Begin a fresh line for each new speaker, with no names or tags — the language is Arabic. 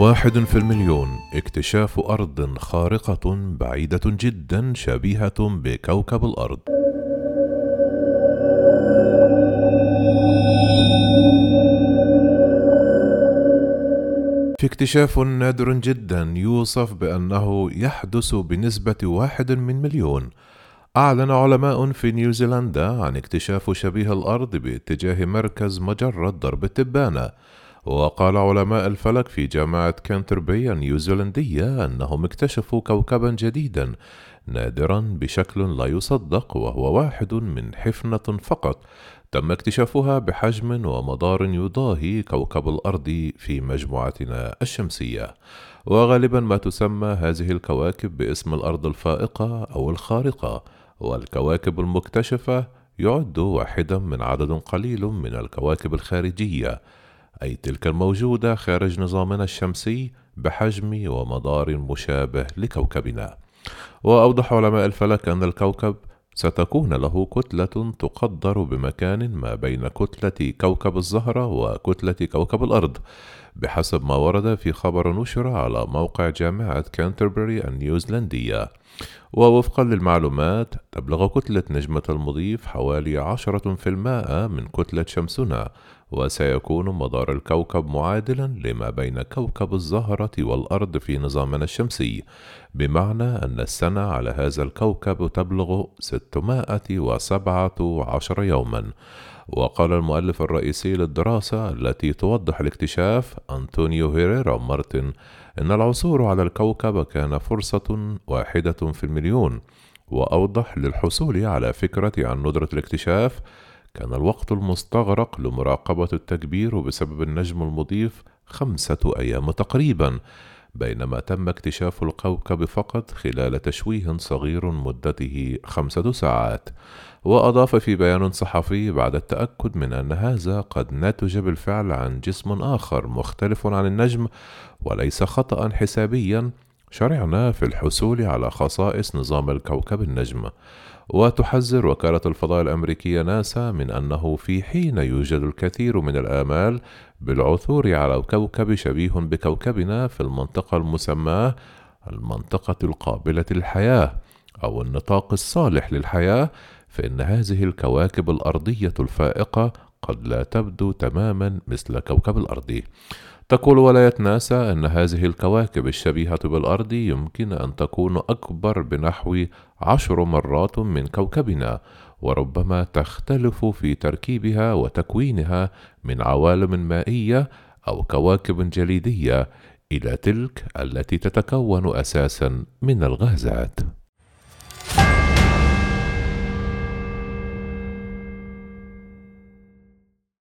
واحد في المليون اكتشاف أرض خارقة بعيدة جدا شبيهة بكوكب الأرض. في اكتشاف نادر جدا يوصف بأنه يحدث بنسبة واحد من مليون. أعلن علماء في نيوزيلندا عن اكتشاف شبيه الأرض باتجاه مركز مجرة درب التبانة. وقال علماء الفلك في جامعة كانتربري النيوزيلندية أنهم اكتشفوا كوكبا جديدا نادرا بشكل لا يصدق وهو واحد من حفنة فقط. تم اكتشافها بحجم ومدار يضاهي كوكب الأرض في مجموعتنا الشمسية. وغالبا ما تسمى هذه الكواكب باسم الأرض الفائقة أو الخارقة. والكواكب المكتشفة يعد واحدا من عدد قليل من الكواكب الخارجية. أي تلك الموجودة خارج نظامنا الشمسي بحجم ومدار مشابه لكوكبنا. وأوضح علماء الفلك أن الكوكب ستكون له كتلة تقدر بمكان ما بين كتلة كوكب الزهرة وكتلة كوكب الأرض. بحسب ما ورد في خبر نشر على موقع جامعة كانتربري النيوزيلندية. ووفقا للمعلومات تبلغ كتلة نجمة المضيف حوالي عشرة في المائة من كتلة شمسنا وسيكون مدار الكوكب معادلا لما بين كوكب الزهرة والأرض في نظامنا الشمسي. بمعنى أن السنة على هذا الكوكب تبلغ 617 يوما. وقال المؤلف الرئيسي للدراسة التي توضح الاكتشاف أنطونيو هيريرا مارتن إن العثور على الكوكب كان فرصة واحدة في المليون وأوضح للحصول على فكرة عن ندرة الاكتشاف كان الوقت المستغرق لمراقبة التكبير بسبب النجم المضيف خمسة أيام تقريبا. بينما تم اكتشاف الكوكب فقط خلال تشويه صغير مدته خمسة ساعات. وأضاف في بيان صحفي بعد التأكد من أن هذا قد نتج بالفعل عن جسم آخر مختلف عن النجم وليس خطأ حسابيا شرعنا في الحصول على خصائص نظام الكوكب النجم. وتحذر وكالة الفضاء الأمريكية ناسا من أنه في حين يوجد الكثير من الآمال بالعثور على كوكب شبيه بكوكبنا في المنطقة المسماة المنطقة القابلة للحياة أو النطاق الصالح للحياة فإن هذه الكواكب الأرضية الفائقة قد لا تبدو تماما مثل كوكب الأرض. تقول ولاية ناسا أن هذه الكواكب الشبيهة بالأرض يمكن أن تكون أكبر بنحو عشر مرات من كوكبنا وربما تختلف في تركيبها وتكوينها من عوالم مائية أو كواكب جليدية إلى تلك التي تتكون أساسا من الغازات.